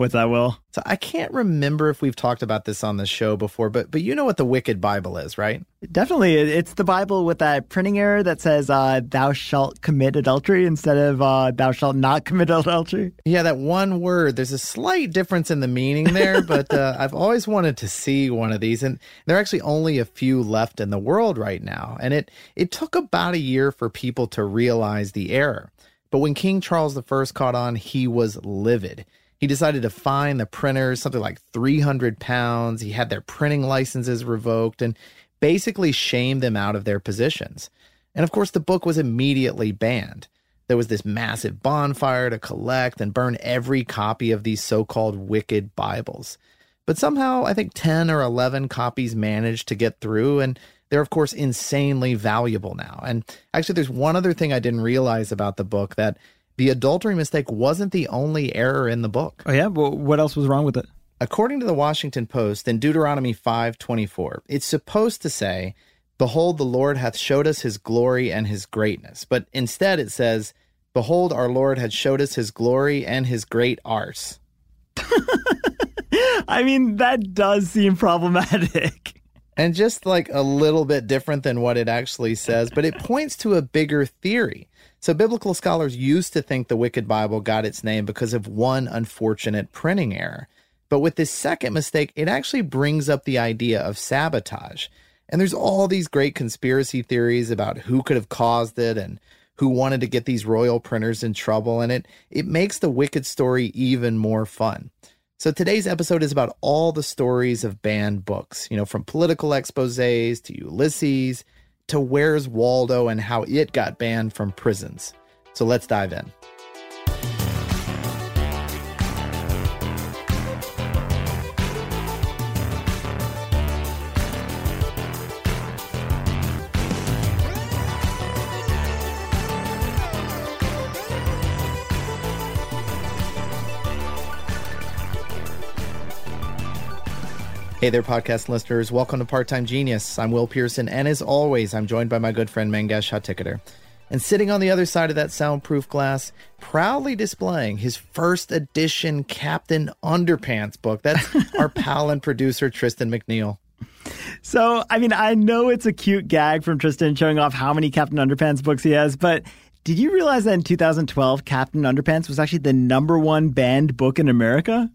What's that, Will? So I can't remember if we've talked about this on the show before, but but you know what the Wicked Bible is, right? Definitely, it's the Bible with that printing error that says uh, "Thou shalt commit adultery" instead of uh, "Thou shalt not commit adultery." Yeah, that one word. There's a slight difference in the meaning there, but uh, I've always wanted to see one of these, and there are actually only a few left in the world right now. And it it took about a year for people to realize the error. But when King Charles I caught on, he was livid. He decided to fine the printers something like 300 pounds. He had their printing licenses revoked and basically shamed them out of their positions. And of course, the book was immediately banned. There was this massive bonfire to collect and burn every copy of these so called wicked Bibles. But somehow, I think 10 or 11 copies managed to get through, and they're, of course, insanely valuable now. And actually, there's one other thing I didn't realize about the book that the adultery mistake wasn't the only error in the book. Oh yeah, well, what else was wrong with it? According to the Washington Post in Deuteronomy 5:24, it's supposed to say, "Behold, the Lord hath showed us his glory and his greatness." But instead it says, "Behold, our Lord had showed us his glory and his great arse." I mean, that does seem problematic. And just like a little bit different than what it actually says, but it points to a bigger theory. So, biblical scholars used to think the Wicked Bible got its name because of one unfortunate printing error. But with this second mistake, it actually brings up the idea of sabotage. And there's all these great conspiracy theories about who could have caused it and who wanted to get these royal printers in trouble. And it, it makes the Wicked story even more fun. So today's episode is about all the stories of banned books, you know, from political exposés to Ulysses to Where's Waldo and how it got banned from prisons. So let's dive in. Hey there, podcast listeners. Welcome to Part Time Genius. I'm Will Pearson, and as always, I'm joined by my good friend Mangesh Hattikudur. And sitting on the other side of that soundproof glass, proudly displaying his first edition Captain Underpants book. That's our pal and producer, Tristan McNeil. So, I mean, I know it's a cute gag from Tristan showing off how many Captain Underpants books he has, but did you realize that in 2012, Captain Underpants was actually the number one banned book in America?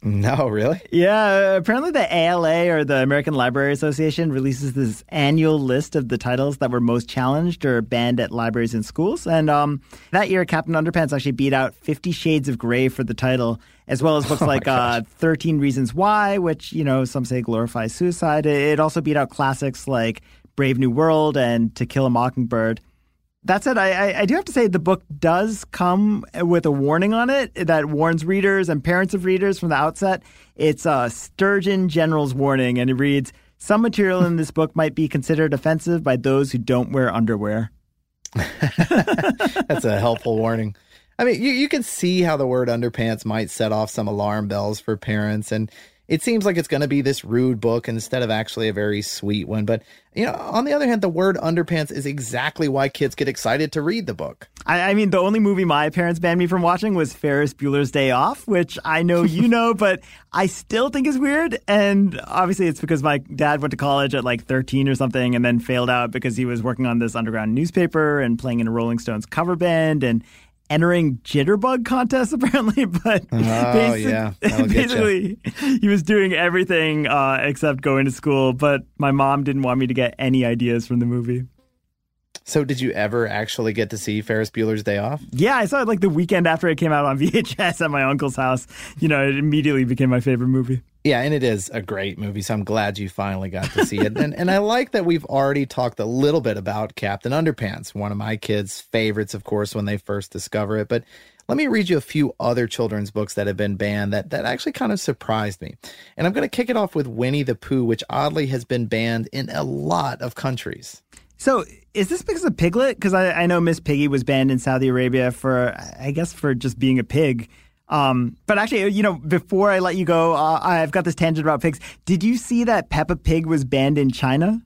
No, really? Yeah, apparently the ALA or the American Library Association releases this annual list of the titles that were most challenged or banned at libraries and schools. And um, that year, Captain Underpants actually beat out Fifty Shades of Grey for the title, as well as books oh like uh, 13 Reasons Why, which, you know, some say glorifies suicide. It also beat out classics like Brave New World and To Kill a Mockingbird. That said, I, I, do have to say the book does come with a warning on it that warns readers and parents of readers from the outset. It's a Sturgeon General's warning, and it reads Some material in this book might be considered offensive by those who don't wear underwear. That's a helpful warning. I mean, you, you can see how the word underpants might set off some alarm bells for parents. And it seems like it's going to be this rude book instead of actually a very sweet one. But, you know, on the other hand, the word underpants is exactly why kids get excited to read the book. I, I mean, the only movie my parents banned me from watching was Ferris Bueller's Day Off, which I know you know, but I still think is weird. And obviously, it's because my dad went to college at like 13 or something and then failed out because he was working on this underground newspaper and playing in a Rolling Stones cover band. And entering jitterbug contests apparently but oh yeah. Basically he was doing everything uh, except going to school but my mom didn't want me to get any ideas from the movie so did you ever actually get to see Ferris Bueller's Day Off? Yeah, I saw it like the weekend after it came out on VHS at my uncle's house. You know, it immediately became my favorite movie. Yeah, and it is a great movie, so I'm glad you finally got to see it. and and I like that we've already talked a little bit about Captain Underpants, one of my kids' favorites, of course, when they first discover it. But let me read you a few other children's books that have been banned that, that actually kind of surprised me. And I'm going to kick it off with Winnie the Pooh, which oddly has been banned in a lot of countries. So, is this because of Piglet? Because I, I know Miss Piggy was banned in Saudi Arabia for, I guess, for just being a pig. Um, but actually, you know, before I let you go, uh, I've got this tangent about pigs. Did you see that Peppa Pig was banned in China?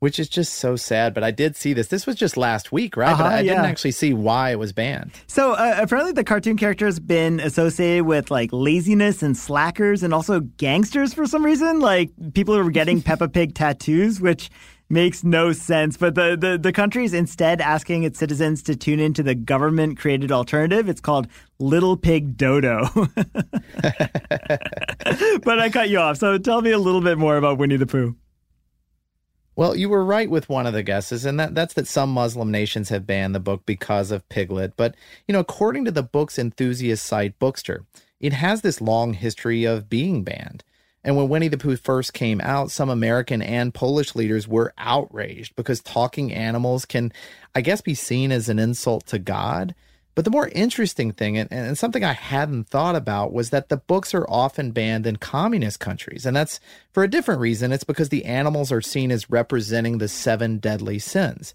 Which is just so sad. But I did see this. This was just last week, right? Uh-huh, but I yeah. didn't actually see why it was banned. So uh, apparently, the cartoon character has been associated with like laziness and slackers, and also gangsters for some reason. Like people who are getting Peppa Pig tattoos, which makes no sense. But the, the, the country is instead asking its citizens to tune into the government created alternative. It's called Little Pig Dodo. but I cut you off. So tell me a little bit more about Winnie the Pooh. Well, you were right with one of the guesses, and that, that's that some Muslim nations have banned the book because of Piglet. But, you know, according to the book's enthusiast site Bookster, it has this long history of being banned. And when Winnie the Pooh first came out, some American and Polish leaders were outraged because talking animals can, I guess, be seen as an insult to God. But the more interesting thing, and, and, something I hadn't thought about, was that the books are often banned in communist countries. And that's for a different reason. It's because the animals are seen as representing the seven deadly sins.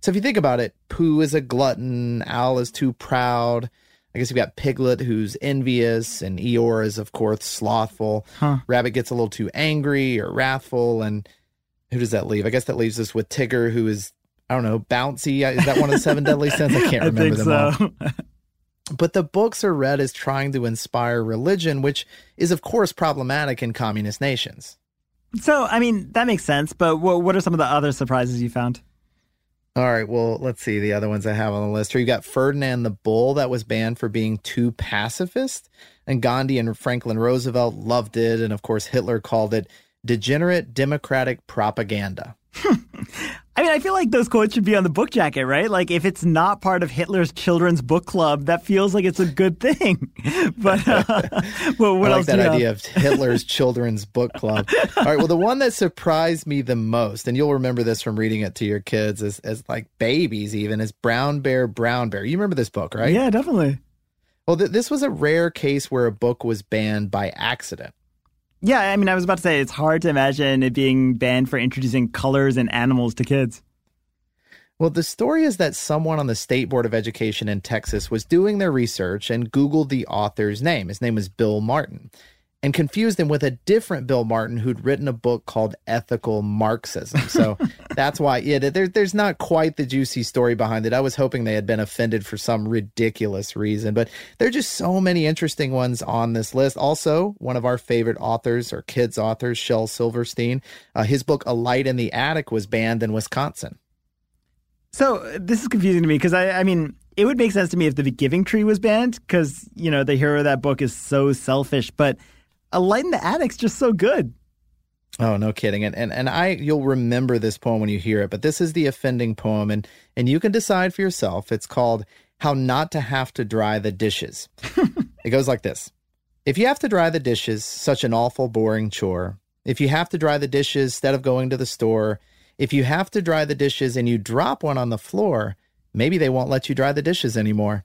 So if you think about it, Pooh is a glutton, Owl is too proud, I guess you've got Piglet, who's envious, and Eeyore is, of course, slothful. Huh. Rabbit gets a little too angry or wrathful, and who does that leave? I guess that leaves us with Tigger, who is, I don't know, bouncy. Is that one of the seven deadly sins? I can't remember them so. all. But the books are read as trying to inspire religion, which is, of course, problematic in communist nations. So, I mean, that makes sense. But what, what are some of the other surprises you found? All right, well, let's see the other ones I have on the list. Here you got Ferdinand the Bull that was banned for being too pacifist, and Gandhi and Franklin Roosevelt loved it, and of course Hitler called it degenerate democratic propaganda. I mean, I feel like those quotes should be on the book jacket, right? Like, if it's not part of Hitler's children's book club, that feels like it's a good thing. but uh, well, what I like else that idea of Hitler's children's book club. All right. Well, the one that surprised me the most, and you'll remember this from reading it to your kids as as like babies, even, is Brown Bear, Brown Bear. You remember this book, right? Yeah, definitely. Well, th- this was a rare case where a book was banned by accident. Yeah, I mean, I was about to say it's hard to imagine it being banned for introducing colors and animals to kids. Well, the story is that someone on the State Board of Education in Texas was doing their research and Googled the author's name. His name was Bill Martin and confused him with a different Bill Martin who'd written a book called Ethical Marxism. So that's why yeah, there, there's not quite the juicy story behind it. I was hoping they had been offended for some ridiculous reason, but there are just so many interesting ones on this list. Also, one of our favorite authors or kids authors, Shel Silverstein, uh, his book A Light in the Attic was banned in Wisconsin. So this is confusing to me because I, I mean, it would make sense to me if the Giving Tree was banned because you know the hero of that book is so selfish, but a light in the attic's just so good. Oh, no kidding. And, and and I you'll remember this poem when you hear it, but this is the offending poem and and you can decide for yourself. It's called How Not to Have to Dry the Dishes. it goes like this. If you have to dry the dishes, such an awful boring chore. If you have to dry the dishes instead of going to the store, if you have to dry the dishes and you drop one on the floor, maybe they won't let you dry the dishes anymore.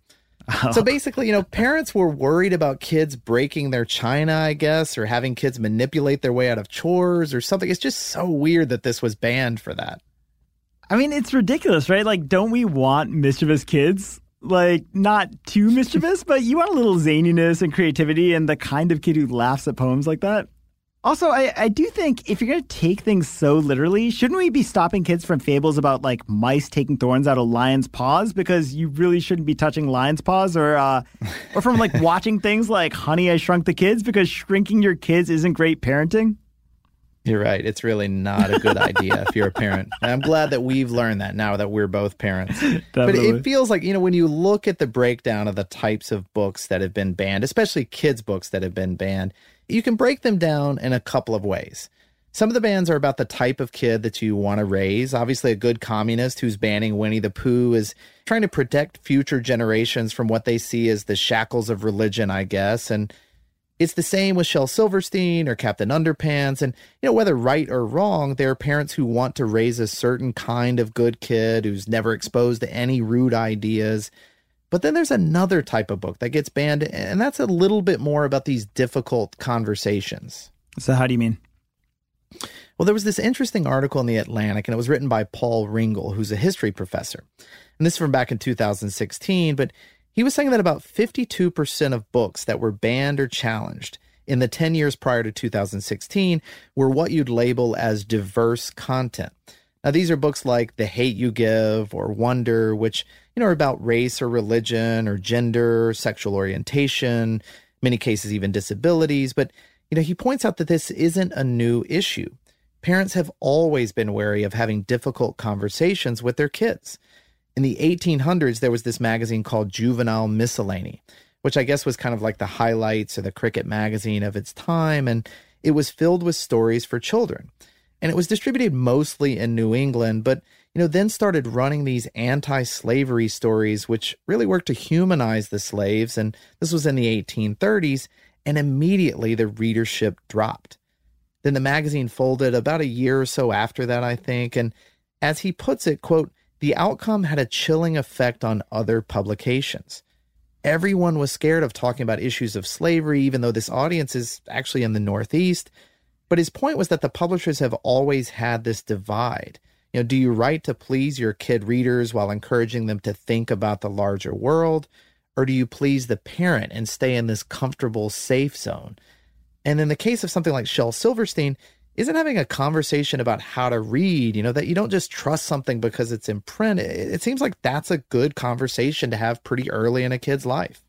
So basically, you know, parents were worried about kids breaking their china, I guess, or having kids manipulate their way out of chores or something. It's just so weird that this was banned for that. I mean, it's ridiculous, right? Like, don't we want mischievous kids? Like, not too mischievous, but you want a little zaniness and creativity and the kind of kid who laughs at poems like that. Also, I, I do think if you're going to take things so literally, shouldn't we be stopping kids from fables about like mice taking thorns out of lions' paws? Because you really shouldn't be touching lions' paws, or uh, or from like watching things like Honey, I Shrunk the Kids, because shrinking your kids isn't great parenting. You're right. It's really not a good idea if you're a parent. And I'm glad that we've learned that now that we're both parents. But it feels like, you know, when you look at the breakdown of the types of books that have been banned, especially kids' books that have been banned, you can break them down in a couple of ways. Some of the bans are about the type of kid that you want to raise. Obviously, a good communist who's banning Winnie the Pooh is trying to protect future generations from what they see as the shackles of religion, I guess. And it's the same with Shel Silverstein or Captain Underpants. And, you know, whether right or wrong, there are parents who want to raise a certain kind of good kid who's never exposed to any rude ideas. But then there's another type of book that gets banned, and that's a little bit more about these difficult conversations. So, how do you mean? Well, there was this interesting article in The Atlantic, and it was written by Paul Ringel, who's a history professor. And this is from back in 2016, but he was saying that about 52% of books that were banned or challenged in the 10 years prior to 2016 were what you'd label as diverse content. Now, these are books like The Hate You Give or Wonder, which, you know, are about race or religion or gender, sexual orientation, many cases even disabilities. But, you know, he points out that this isn't a new issue. Parents have always been wary of having difficult conversations with their kids in the 1800s, there was this magazine called Juvenile Miscellany, which I guess was kind of like the highlights or the cricket magazine of its time. And it was filled with stories for children. And it was distributed mostly in New England, but you know, then started running these anti-slavery stories, which really worked to humanize the slaves. And this was in the 1830s, and immediately the readership dropped. Then the magazine folded about a year or so after that, I think. And as he puts it, quote, the outcome had a chilling effect on other publications. Everyone was scared of talking about issues of slavery, even though this audience is actually in the Northeast. But his point was that the publishers have always had this divide. You know, do you write to please your kid readers while encouraging them to think about the larger world? Or do you please the parent and stay in this comfortable, safe zone? And in the case of something like Shel Silverstein, isn't having a conversation about how to read, you know, that you don't just trust something because it's in print. It, it, seems like that's a good conversation to have pretty early in a kid's life.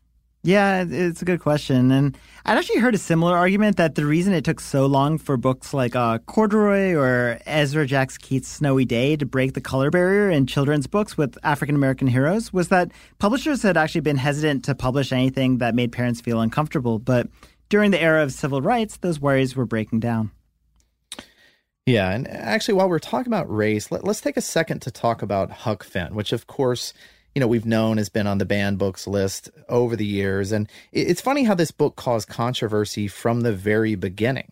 Yeah, it's a good question. And I'd actually heard a similar argument that the reason it took so long for books like uh, Corduroy or Ezra Jackson Keats's Snowy Day to break the color barrier in children's books with African American heroes was that publishers had actually been hesitant to publish anything that made parents feel uncomfortable. But during the era of civil rights, those worries were breaking down. Yeah, and actually, while we're talking about race, let, us take a second to talk about Huck Finn, which, of course, you know we've known has been on the banned books list over the years. And it's funny how this book caused controversy from the very beginning,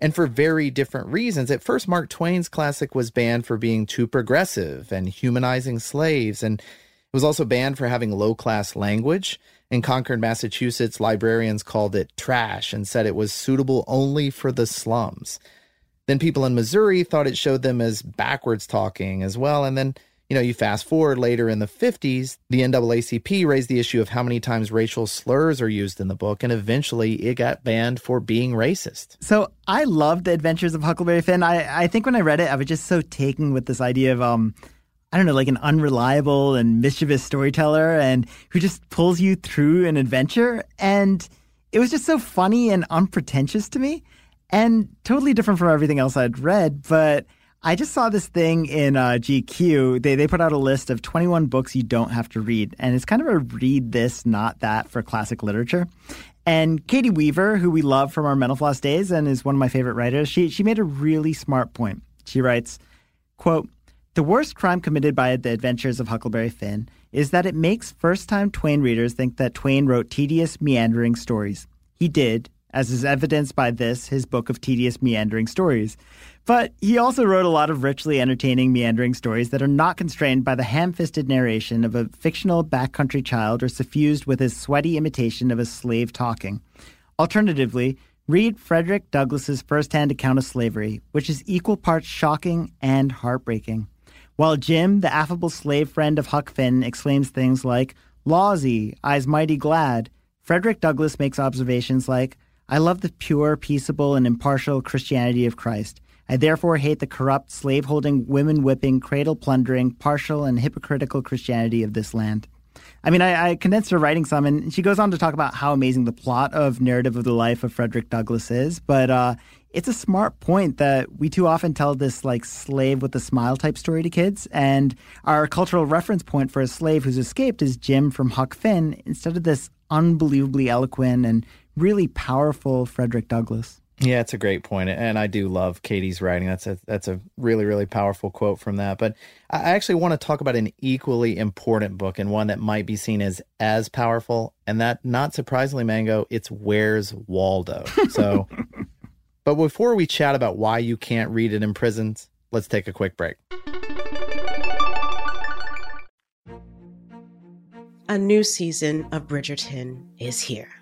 and for very different reasons. At first, Mark Twain's classic was banned for being too progressive and humanizing slaves, and it was also banned for having low class language. In Concord, Massachusetts, librarians called it trash and said it was suitable only for the slums. Then people in Missouri thought it showed them as backwards talking as well. And then, you know, you fast forward later in the 50s, the NAACP raised the issue of how many times racial slurs are used in the book, and eventually it got banned for being racist. So I loved The Adventures of Huckleberry Finn. I, I think when I read it, I was just so taken with this idea of, um, I don't know, like an unreliable and mischievous storyteller and who just pulls you through an adventure. And it was just so funny and unpretentious to me and totally different from everything else I'd read. But I just saw this thing in uh, GQ. They they put out a list of 21 books you don't have to read, and it's kind of a read this, not that for classic literature. And Katie Weaver, who we love from our Mental Floss days and is one of my favorite writers, she she made a really smart point. She writes, "quote The worst crime committed by The Adventures of Huckleberry Finn is that it makes first-time Twain readers think that Twain wrote tedious, meandering stories. He did, as is evidenced by this, his book of tedious, meandering stories. But he also wrote a lot of richly entertaining, meandering stories that are not constrained by the ham fisted narration of a fictional backcountry child or suffused with his sweaty imitation of a slave talking. Alternatively, read Frederick Douglass's first-hand account of slavery, which is equal parts shocking and heartbreaking. while Jim, the affable slave friend of Huck Finn, exclaims things like, Lawsy, I's mighty glad. Frederick Douglass makes observations like, I love the pure, peaceable, and impartial Christianity of Christ. I therefore hate the corrupt, slave-holding, women-whipping, cradle-plundering, partial, and hypocritical Christianity of this land. I mean, I, I, condensed her writing some, and she goes on to talk about how amazing the plot of Narrative of the Life of Frederick Douglass is. But uh, it's a smart point that we too often tell this like slave with a smile type story to kids. And our cultural reference point for a slave who's escaped is Jim from Huck Finn instead of this unbelievably eloquent and really powerful Frederick Douglass. Yeah, it's a great point, and I do love Katie's writing. That's a that's a really really powerful quote from that. But I actually want to talk about an equally important book and one that might be seen as as powerful, and that not surprisingly, Mango, it's Where's Waldo. So, but before we chat about why you can't read it in prisons, let's take a quick break. A new season of Bridgerton is here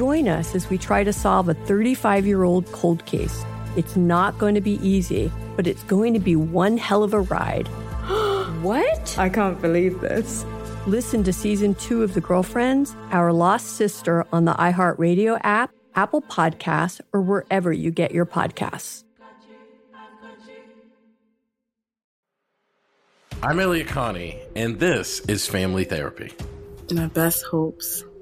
Join us as we try to solve a 35 year old cold case. It's not going to be easy, but it's going to be one hell of a ride. what? I can't believe this. Listen to season two of The Girlfriends, Our Lost Sister on the iHeartRadio app, Apple Podcasts, or wherever you get your podcasts. I'm Elliott Connie, and this is Family Therapy. My best hopes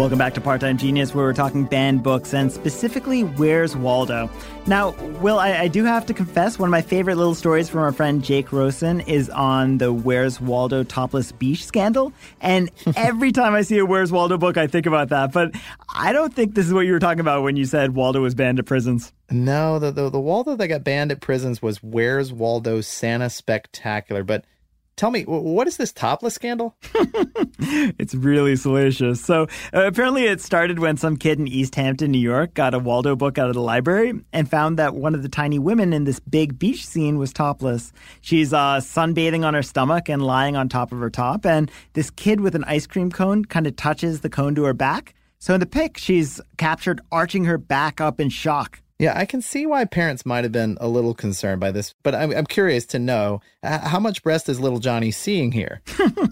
Welcome back to Part Time Genius, where we're talking banned books and specifically Where's Waldo. Now, Will, I, I, do have to confess, one of my favorite little stories from our friend Jake Rossen is on the Where's Waldo topless beach scandal. And every time I see a Where's Waldo book, I think about that. But I don't think this is what you were talking about when you said Waldo was banned at prisons. No, the, the, the Waldo that got banned at prisons was Where's Waldo Santa Spectacular. But Tell me, what is this topless scandal? it's really salacious. So uh, apparently, it started when some kid in East Hampton, New York, got a Waldo book out of the library and found that one of the tiny women in this big beach scene was topless. She's uh, sunbathing on her stomach and lying on top of her top, and this kid with an ice cream cone kind of touches the cone to her back. So in the pic, she's captured arching her back up in shock. Yeah, I can see why parents might have been a little concerned by this, but I'm, I'm curious to know uh, how much breast is little Johnny seeing here?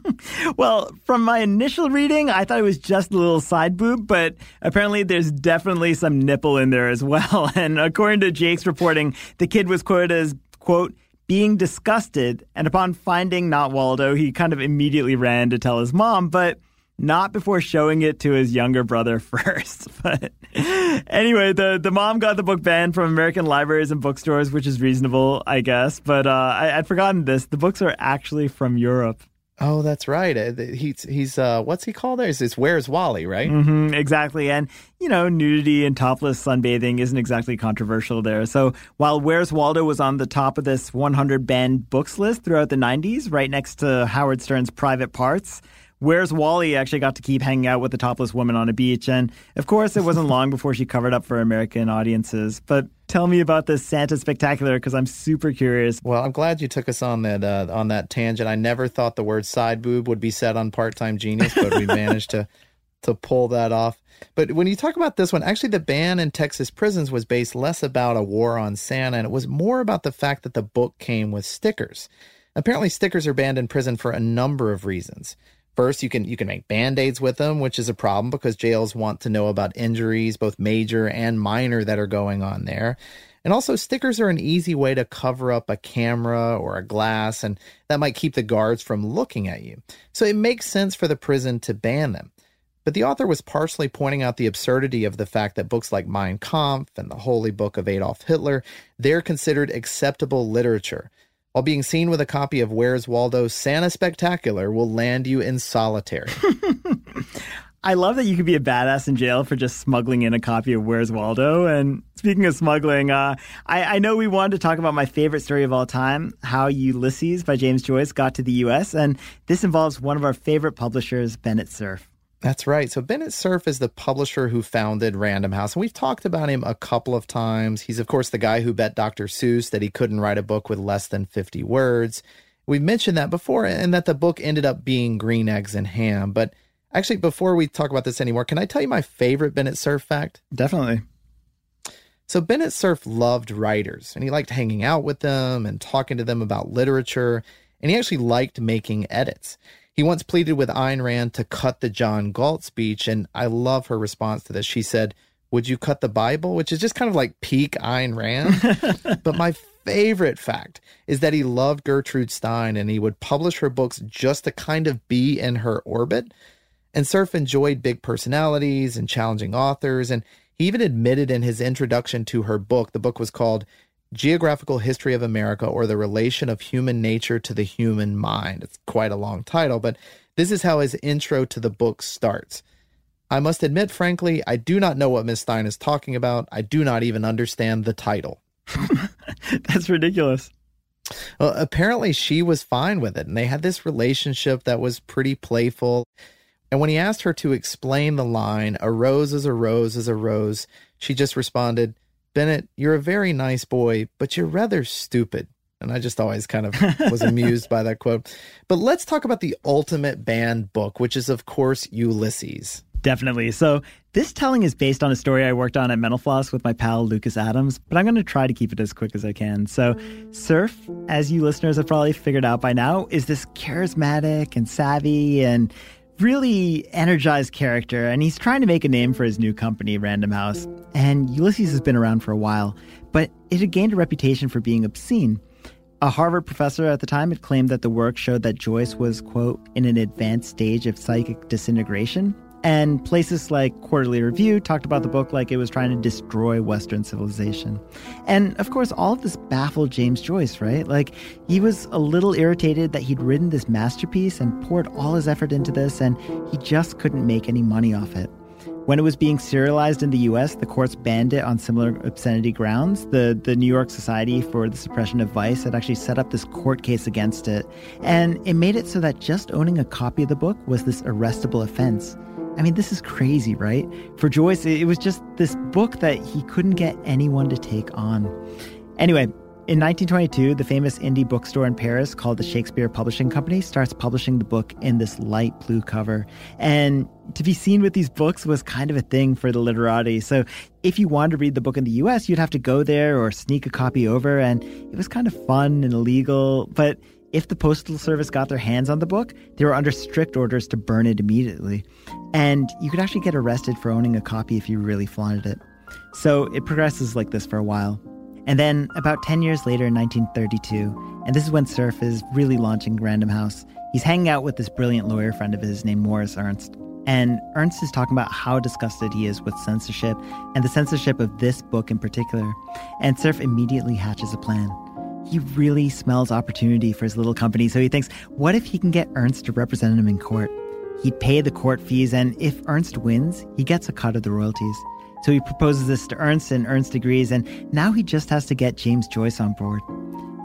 well, from my initial reading, I thought it was just a little side boob, but apparently there's definitely some nipple in there as well. And according to Jake's reporting, the kid was quoted as, quote, being disgusted, and upon finding not Waldo, he kind of immediately ran to tell his mom, but not before showing it to his younger brother first. But anyway, the, the mom got the book banned from American libraries and bookstores, which is reasonable, I guess. But uh, I, would forgotten this. The books are actually from Europe. Oh, that's right. Uh, he's he's uh, what's he called there? It's, it's Where's Wally, right? Mm-hmm, exactly. And you know, nudity and topless sunbathing isn't exactly controversial there. So while Where's Waldo was on the top of this 100 banned books list throughout the 90s, right next to Howard Stern's Private Parts, Where's Wally actually got to keep hanging out with the topless woman on a beach. And of course, it wasn't long before she covered up for American audiences. But tell me about this Santa Spectacular because I'm super curious. Well, I'm glad you took us on that uh, on that tangent. I never thought the word side boob would be said on Part Time Genius, but we managed to to pull that off. But when you talk about this one, actually, the ban in Texas prisons was based less about a war on Santa, and it was more about the fact that the book came with stickers. Apparently, stickers are banned in prison for a number of reasons. First, you can you can make band-aids with them, which is a problem because jails want to know about injuries, both major and minor, that are going on there. And also, stickers are an easy way to cover up a camera or a glass, and that might keep the guards from looking at you. So it makes sense for the prison to ban them. But the author was partially pointing out the absurdity of the fact that books like Mein Kampf and the Holy Book of Adolf Hitler, they're considered acceptable literature while being seen with a copy of Where's Waldo's Santa Spectacular will land you in solitary. I love that you could be a badass in jail for just smuggling in a copy of Where's Waldo. And speaking of smuggling, uh, I, I, know we wanted to talk about my favorite story of all time, how Ulysses by James Joyce got to the U.S. And this involves one of our favorite publishers, Bennett Cerf. That's right. So Bennett Cerf is the publisher who founded Random House. And we've talked about him a couple of times. He's, of course, the guy who bet Dr. Seuss that he couldn't write a book with less than 50 words. We've mentioned that before and that the book ended up being Green Eggs and Ham. But actually, before we talk about this anymore, can I tell you my favorite Bennett Cerf fact? Definitely. So Bennett Cerf loved writers and he liked hanging out with them and talking to them about literature. And he actually liked making edits. He once pleaded with Ayn Rand to cut the John Galt speech, and I love her response to this. She said, Would you cut the Bible? Which is just kind of like peak Ayn Rand. but my favorite fact is that he loved Gertrude Stein and he would publish her books just to kind of be in her orbit. And Cerf enjoyed big personalities and challenging authors, and he even admitted in his introduction to her book, the book was called Geographical History of America or the Relation of Human Nature to the Human Mind. It's quite a long title, but this is how his intro to the book starts. I must admit, frankly, I do not know what Miss Stein is talking about. I do not even understand the title. That's ridiculous. Well, apparently she was fine with it, and they had this relationship that was pretty playful. And when he asked her to explain the line, a rose is a rose is a rose, she just responded, Bennett, you're a very nice boy, but you're rather stupid. And I just always kind of was amused by that quote. But let's talk about the ultimate banned book, which is, of course, Ulysses. Definitely. So, this telling is based on a story I worked on at Mental Floss with my pal Lucas Adams, but I'm going to try to keep it as quick as I can. So, Cerf, as you listeners have probably figured out by now, is this charismatic and savvy and really energized character, and he's trying to make a name for his new company, Random House. And Ulysses has been around for a while, but it had gained a reputation for being obscene. A Harvard professor at the time had claimed that the work showed that Joyce was, quote, in an advanced stage of psychic disintegration, and places like Quarterly Review talked about the book like it was trying to destroy Western civilization. And of course, all of this baffled James Joyce, right? Like, he was a little irritated that he'd written this masterpiece and poured all his effort into this, and he just couldn't make any money off it. When it was being serialized in the US, the courts banned it on similar obscenity grounds. The, the New York Society for the Suppression of Vice had actually set up this court case against it. And it made it so that just owning a copy of the book was this arrestable offense. I mean, this is crazy, right? For Joyce, it was just this book that he couldn't get anyone to take on. Anyway, in 1922, the famous indie bookstore in Paris called the Shakespeare Publishing Company starts publishing the book in this light blue cover. And to be seen with these books was kind of a thing for the literati. So if you wanted to read the book in the US, you'd have to go there or sneak a copy over. And it was kind of fun and illegal. But if the Postal Service got their hands on the book, they were under strict orders to burn it immediately. And you could actually get arrested for owning a copy if you really flaunted it. So it progresses like this for a while. And then, about 10 years later in 1932, and this is when Cerf is really launching Random House, he's hanging out with this brilliant lawyer friend of his named Morris Ernst. And Ernst is talking about how disgusted he is with censorship and the censorship of this book in particular. And Cerf immediately hatches a plan. He really smells opportunity for his little company, so he thinks, what if he can get Ernst to represent him in court? He'd pay the court fees, and if Ernst wins, he gets a cut of the royalties. So he proposes this to Ernst, and Ernst agrees, and now he just has to get James Joyce on board.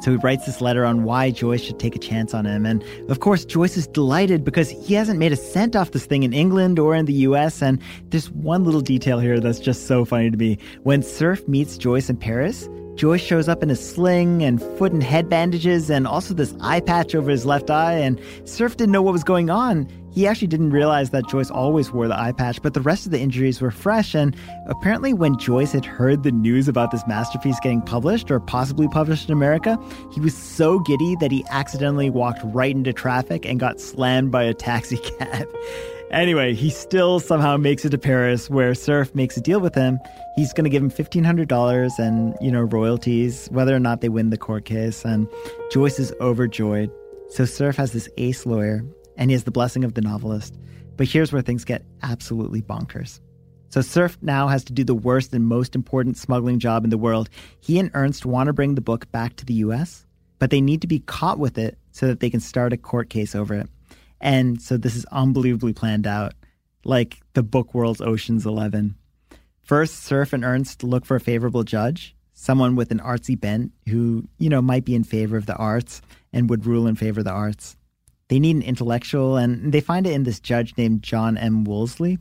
So he writes this letter on why Joyce should take a chance on him. And of course, Joyce is delighted because he hasn't made a cent off this thing in England or in the US. And there's one little detail here that's just so funny to me. When Cerf meets Joyce in Paris, Joyce shows up in a sling and foot and head bandages and also this eye patch over his left eye. And Cerf didn't know what was going on. He actually didn't realize that Joyce always wore the eye patch, but the rest of the injuries were fresh. And apparently, when Joyce had heard the news about this masterpiece getting published or possibly published in America, he was so giddy that he accidentally walked right into traffic and got slammed by a taxi cab. Anyway, he still somehow makes it to Paris where Cerf makes a deal with him. He's going to give him $1,500 and, you know, royalties, whether or not they win the court case. And Joyce is overjoyed. So Cerf has this ace lawyer and he has the blessing of the novelist. But here's where things get absolutely bonkers. So Cerf now has to do the worst and most important smuggling job in the world. He and Ernst want to bring the book back to the US, but they need to be caught with it so that they can start a court case over it. And so this is unbelievably planned out, like the book world's Ocean's 11. First, Cerf and Ernst look for a favorable judge, someone with an artsy bent who, you know, might be in favor of the arts and would rule in favor of the arts. They need an intellectual, and they find it in this judge named John M. Woolsey.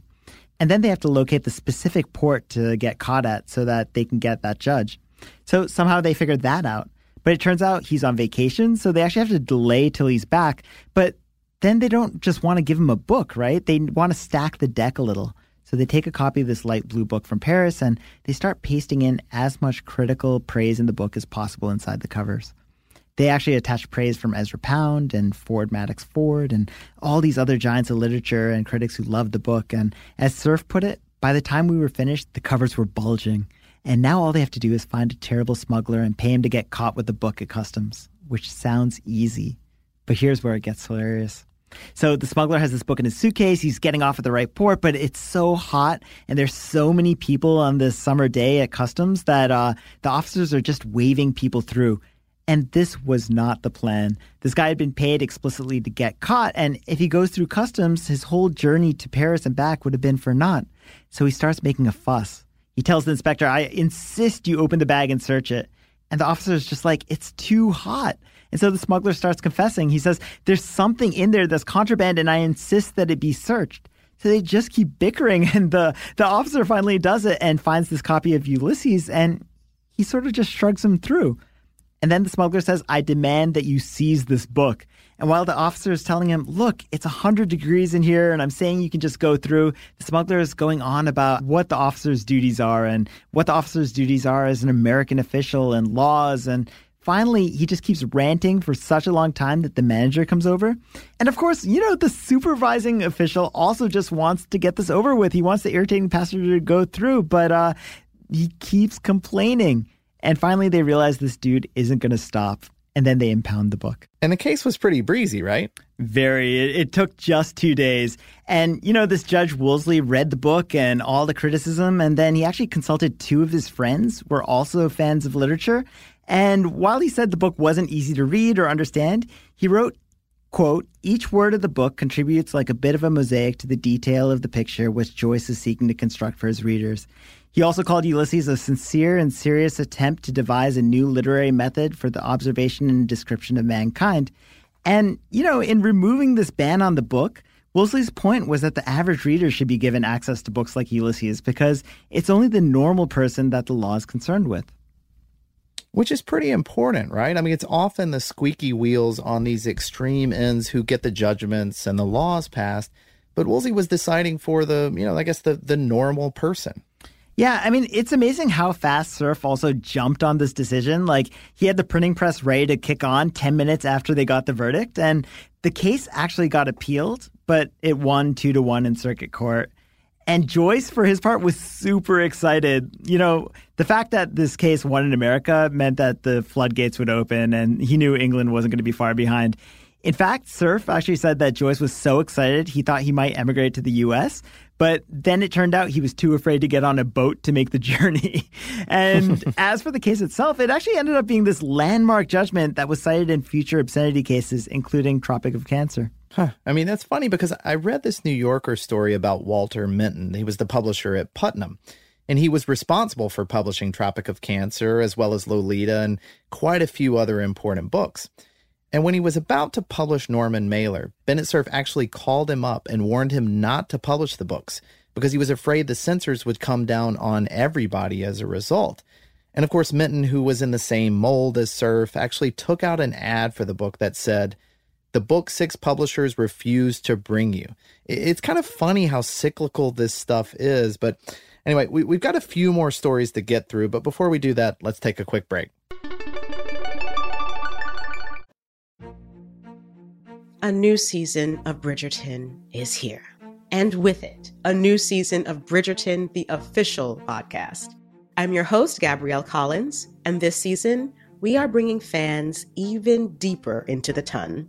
And then they have to locate the specific port to get caught at so that they can get that judge. So somehow they figured that out. But it turns out he's on vacation, so they actually have to delay till he's back. But then they don't just want to give him a book, right? They want to stack the deck a little. So they take a copy of this light blue book from Paris and they start pasting in as much critical praise in the book as possible inside the covers. They actually attach praise from Ezra Pound and Ford Madox Ford and all these other giants of literature and critics who loved the book. And as Cerf put it, by the time we were finished, the covers were bulging. And now all they have to do is find a terrible smuggler and pay him to get caught with the book at customs, which sounds easy. But here's where it gets hilarious. So the smuggler has this book in his suitcase. He's getting off at the right port, but it's so hot and there's so many people on this summer day at customs that uh, the officers are just waving people through. And this was not the plan. This guy had been paid explicitly to get caught, and if he goes through customs, his whole journey to Paris and back would have been for naught. So he starts making a fuss. He tells the inspector, I insist you open the bag and search it. And the officer is just like, it's too hot. And so the smuggler starts confessing. He says, There's something in there that's contraband, and I insist that it be searched. So they just keep bickering, and the, the officer finally does it and finds this copy of Ulysses, and he sort of just shrugs him through. And then the smuggler says, I demand that you seize this book. And while the officer is telling him, look, it's 100 degrees in here, and I'm saying you can just go through, the smuggler is going on about what the officer's duties are and what the officer's duties are as an American official and laws. And finally, he just keeps ranting for such a long time that the manager comes over. And of course, you know, the supervising official also just wants to get this over with. He wants the irritating passenger to go through, but uh, he keeps complaining. And finally, they realize this dude isn't going to stop. And then they impound the book. And the case was pretty breezy, right? Very. It, it, took just two days. And, you know, this Judge Woolsey read the book and all the criticism. And then he actually consulted two of his friends who were also fans of literature. And while he said the book wasn't easy to read or understand, he wrote, Quote, each word of the book contributes like a bit of a mosaic to the detail of the picture which Joyce is seeking to construct for his readers. He also called Ulysses a sincere and serious attempt to devise a new literary method for the observation and description of mankind. And, you know, in removing this ban on the book, Woolsey's point was that the average reader should be given access to books like Ulysses because it's only the normal person that the law is concerned with which is pretty important, right? I mean, it's often the squeaky wheels on these extreme ends who get the judgments and the laws passed. But Woolsey was deciding for the, you know, I guess the the normal person. Yeah, I mean, it's amazing how fast Cerf also jumped on this decision. Like, he had the printing press ready to kick on 10 minutes after they got the verdict. And the case actually got appealed, but it won two to one in circuit court. And Joyce, for his part, was super excited. You know, the fact that this case won in America meant that the floodgates would open and he knew England wasn't going to be far behind. In fact, Cerf actually said that Joyce was so excited he thought he might emigrate to the US, but then it turned out he was too afraid to get on a boat to make the journey. and as for the case itself, it actually ended up being this landmark judgment that was cited in future obscenity cases, including Tropic of Cancer. Huh. I mean, that's funny because I read this New Yorker story about Walter Minton. He was the publisher at Putnam, and he was responsible for publishing Tropic of Cancer as well as Lolita and quite a few other important books. And when he was about to publish Norman Mailer, Bennett Cerf actually called him up and warned him not to publish the books because he was afraid the censors would come down on everybody as a result. And of course, Minton, who was in the same mold as Cerf, actually took out an ad for the book that said, the book six publishers refuse to bring you. It's kind of funny how cyclical this stuff is. But anyway, we, we've got a few more stories to get through. But before we do that, let's take a quick break. A new season of Bridgerton is here. And with it, a new season of Bridgerton, the official podcast. I'm your host, Gabrielle Collins, and this season, we are bringing fans even deeper into the ton.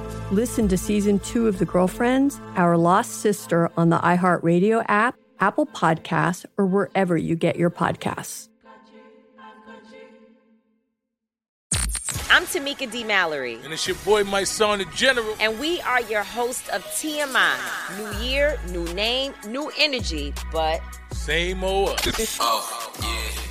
Listen to season two of The Girlfriends, Our Lost Sister on the iHeartRadio app, Apple Podcasts, or wherever you get your podcasts. I'm Tamika D. Mallory. And it's your boy, Mysonne, the General. And we are your host of TMI. New year, new name, new energy, but. Same old. oh, yeah.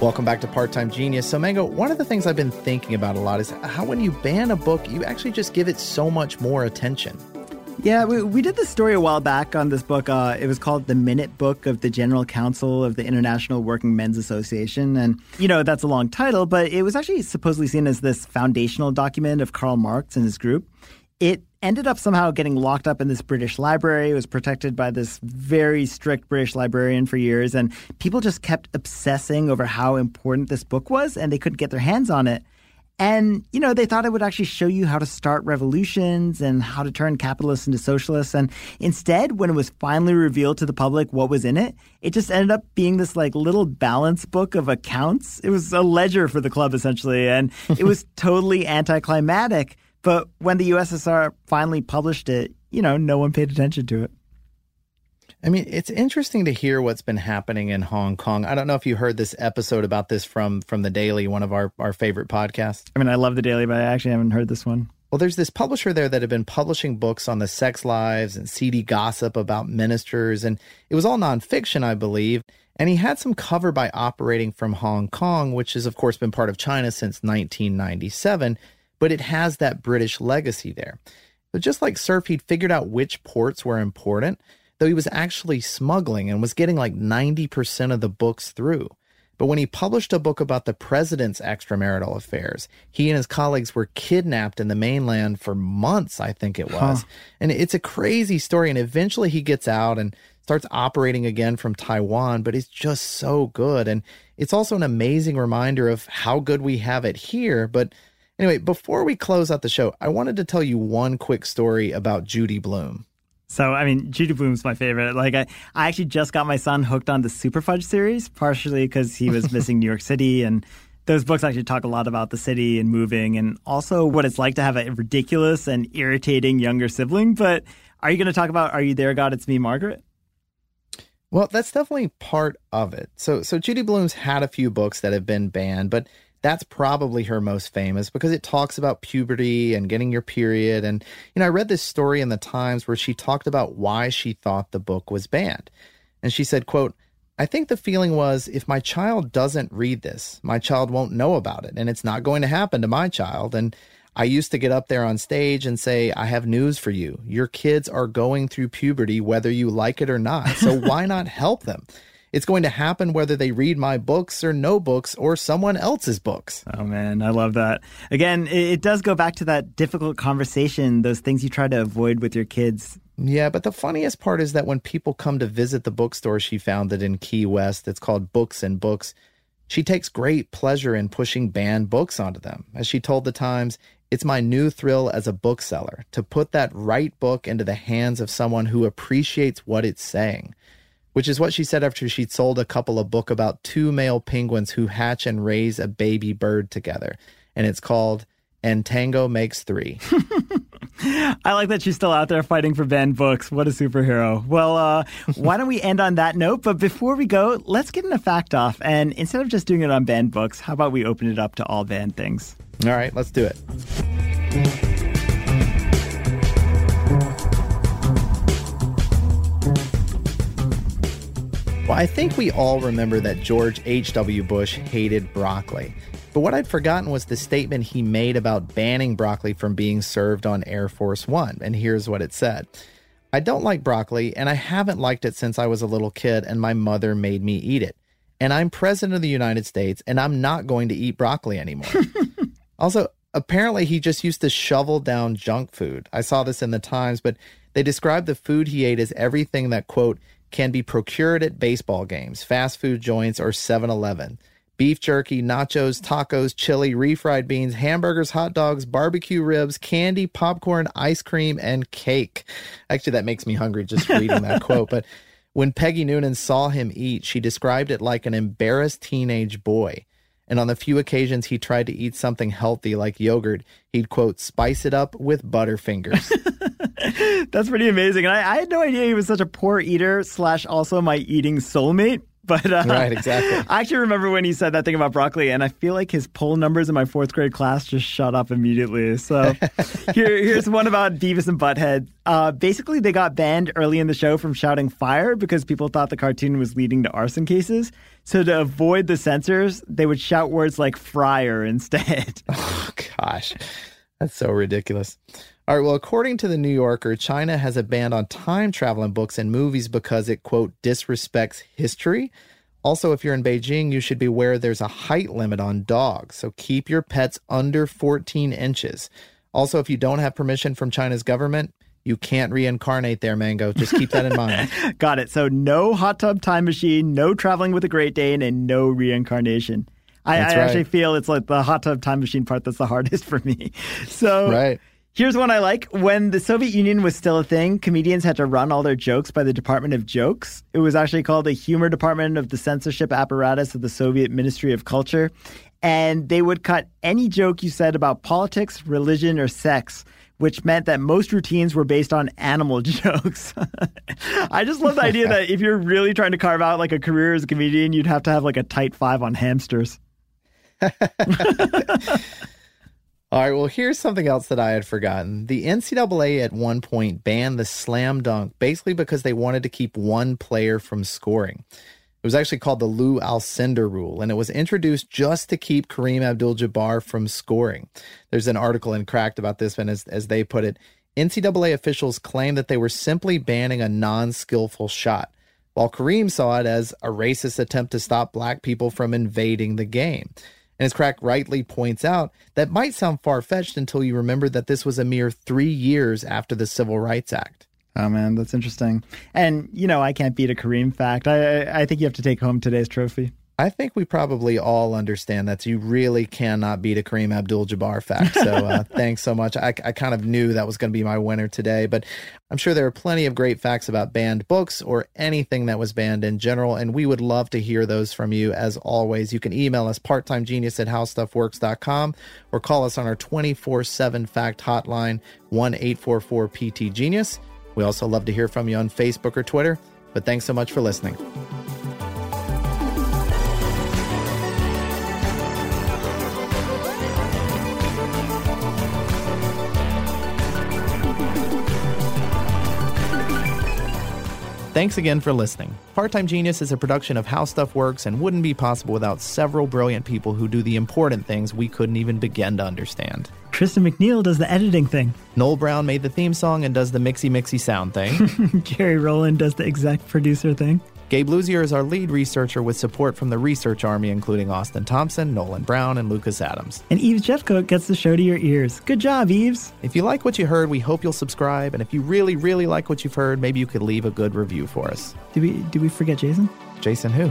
Welcome back to Part Time Genius. So, Mango, one of the things I've been thinking about a lot is how when you ban a book, you actually just give it so much more attention. Yeah, we, we did this story a while back on this book. Uh, it was called The Minute Book of the General Council of the International Working Men's Association. And, you know, that's a long title, but it was actually supposedly seen as this foundational document of Karl Marx and his group. It ended up somehow getting locked up in this British library. It was protected by this very strict British librarian for years. And people just kept obsessing over how important this book was, and they couldn't get their hands on it. And, you know, they thought it would actually show you how to start revolutions and how to turn capitalists into socialists. And instead, when it was finally revealed to the public what was in it, it just ended up being this like little balance book of accounts. It was a ledger for the club, essentially. And it was totally anticlimactic. But when the USSR finally published it, you know, no one paid attention to it. I mean, it's interesting to hear what's been happening in Hong Kong. I don't know if you heard this episode about this from from the Daily, one of our our favorite podcasts. I mean, I love the Daily, but I actually haven't heard this one. Well, there's this publisher there that had been publishing books on the sex lives and seedy gossip about ministers, and it was all nonfiction, I believe. And he had some cover by operating from Hong Kong, which has, of course, been part of China since 1997, but it has that British legacy there. But just like Cerf, he'd figured out which ports were important though he was actually smuggling and was getting like 90% of the books through. But when he published a book about the president's extramarital affairs, he and his colleagues were kidnapped in the mainland for months, I think it was. Huh. And it's a crazy story. And eventually he gets out and starts operating again from Taiwan, but he's just so good. And it's also an amazing reminder of how good we have it here. But anyway, before we close out the show, I wanted to tell you one quick story about Judy Blume. So, I mean, Judy Blume's my favorite. Like, I, I actually just got my son hooked on the Superfudge series, partially because he was missing New York City. And those books actually talk a lot about the city and moving and also what it's like to have a ridiculous and irritating younger sibling. But are you going to talk about Are You There, God? It's Me, Margaret? Well, that's definitely part of it. So, so Judy Blume's had a few books that have been banned, but that's probably her most famous because it talks about puberty and getting your period. And, you know, I read this story in the Times where she talked about why she thought the book was banned. And she said, quote, I think the feeling was if my child doesn't read this, my child won't know about it. And it's not going to happen to my child. And I used to get up there on stage and say, I have news for you. Your kids are going through puberty, whether you like it or not. So why not help them? It's going to happen whether they read my books or no books or someone else's books. Oh, man, I love that. Again, it does go back to that difficult conversation, those things you try to avoid with your kids. Yeah, but the funniest part is that when people come to visit the bookstore she founded in Key West, it's called Books and Books, she takes great pleasure in pushing banned books onto them. As she told The Times, it's my new thrill as a bookseller to put that right book into the hands of someone who appreciates what it's saying which is what she said after she'd sold a couple of book about two male penguins who hatch and raise a baby bird together. And it's called And Tango Makes Three. I like that she's still out there fighting for banned books. What a superhero. Well, uh, why don't we end on that note? But before we go, let's get in a fact off. And instead of just doing it on banned books, how about we open it up to all banned things? All right, let's do it. Well, I think we all remember that George H.W. Bush hated broccoli. But what I'd forgotten was the statement he made about banning broccoli from being served on Air Force One. And here's what it said I don't like broccoli, and I haven't liked it since I was a little kid, and my mother made me eat it. And I'm president of the United States, and I'm not going to eat broccoli anymore. also, apparently, he just used to shovel down junk food. I saw this in the Times, but they described the food he ate as everything that, quote, can be procured at baseball games, fast food joints, or 7 Eleven. Beef jerky, nachos, tacos, chili, refried beans, hamburgers, hot dogs, barbecue ribs, candy, popcorn, ice cream, and cake. Actually, that makes me hungry just reading that quote. But when Peggy Noonan saw him eat, she described it like an embarrassed teenage boy. And on the few occasions he tried to eat something healthy like yogurt, he'd quote, spice it up with Butterfingers. That's pretty amazing. And I, I, had no idea he was such a poor eater slash also my eating soulmate. But uh, right, exactly. I actually remember when he said that thing about broccoli, and I feel like his poll numbers in my fourth grade class just shot up immediately. So here, here's one about Beavis and Butthead. Uh, basically, they got banned early in the show from shouting fire because people thought the cartoon was leading to arson cases. So to avoid the censors, they would shout words like fryer instead. oh, gosh. That's so ridiculous. All right, well, according to the New Yorker, China has a ban on time travel in books and movies because it, quote, disrespects history. Also, if you're in Beijing, you should be aware there's a height limit on dogs, so keep your pets under 14 inches. Also, if you don't have permission from China's government, you can't reincarnate there, Mango. Just keep that in mind. Got it. So, no hot tub time machine, no traveling with a Great Dane, and no reincarnation. I, I right. actually feel it's like the hot tub time machine part that's the hardest for me. So, right. Here's one I like. When the Soviet Union was still a thing, comedians had to run all their jokes by the Department of Jokes. It was actually called the Humor Department of the Censorship Apparatus of the Soviet Ministry of Culture. And they would cut any joke you said about politics, religion, or sex, which meant that most routines were based on animal jokes. I just love the idea that if you're really trying to carve out like a career as a comedian, you'd have to have like a tight five on hamsters. All right, well, here's something else that I had forgotten. The NCAA at one point banned the slam dunk basically because they wanted to keep one player from scoring. It was actually called the Lou Alcindor rule, and it was introduced just to keep Kareem Abdul Jabbar from scoring. There's an article in Cracked about this, and as, as they put it, NCAA officials claimed that they were simply banning a non skillful shot, while Kareem saw it as a racist attempt to stop black people from invading the game. And as Crack rightly points out, that might sound far fetched until you remember that this was a mere three years after the Civil Rights Act. Oh man, that's interesting. And you know, I can't beat a Kareem fact. I I think you have to take home today's trophy. I think we probably all understand that you really cannot beat a Kareem Abdul Jabbar fact. So uh, thanks so much. I, I kind of knew that was going to be my winner today, but I'm sure there are plenty of great facts about banned books or anything that was banned in general, and we would love to hear those from you as always. You can email us parttimegenius at howstuffworks.com or call us on our 24 7 fact hotline, 1 844 PT Genius. We also love to hear from you on Facebook or Twitter, but thanks so much for listening. Thanks again for listening. Part Time Genius is a production of How Stuff Works and wouldn't be possible without several brilliant people who do the important things we couldn't even begin to understand. Tristan McNeil does the editing thing. Noel Brown made the theme song and does the mixy mixy sound thing. Jerry Rowland does the exec producer thing. Gabe Luzier is our lead researcher with support from the research army, including Austin Thompson, Nolan Brown, and Lucas Adams. And Eves Jeffcoat gets the show to your ears. Good job, Eves. If you like what you heard, we hope you'll subscribe. And if you really, really like what you've heard, maybe you could leave a good review for us. Did we did we forget Jason? Jason who?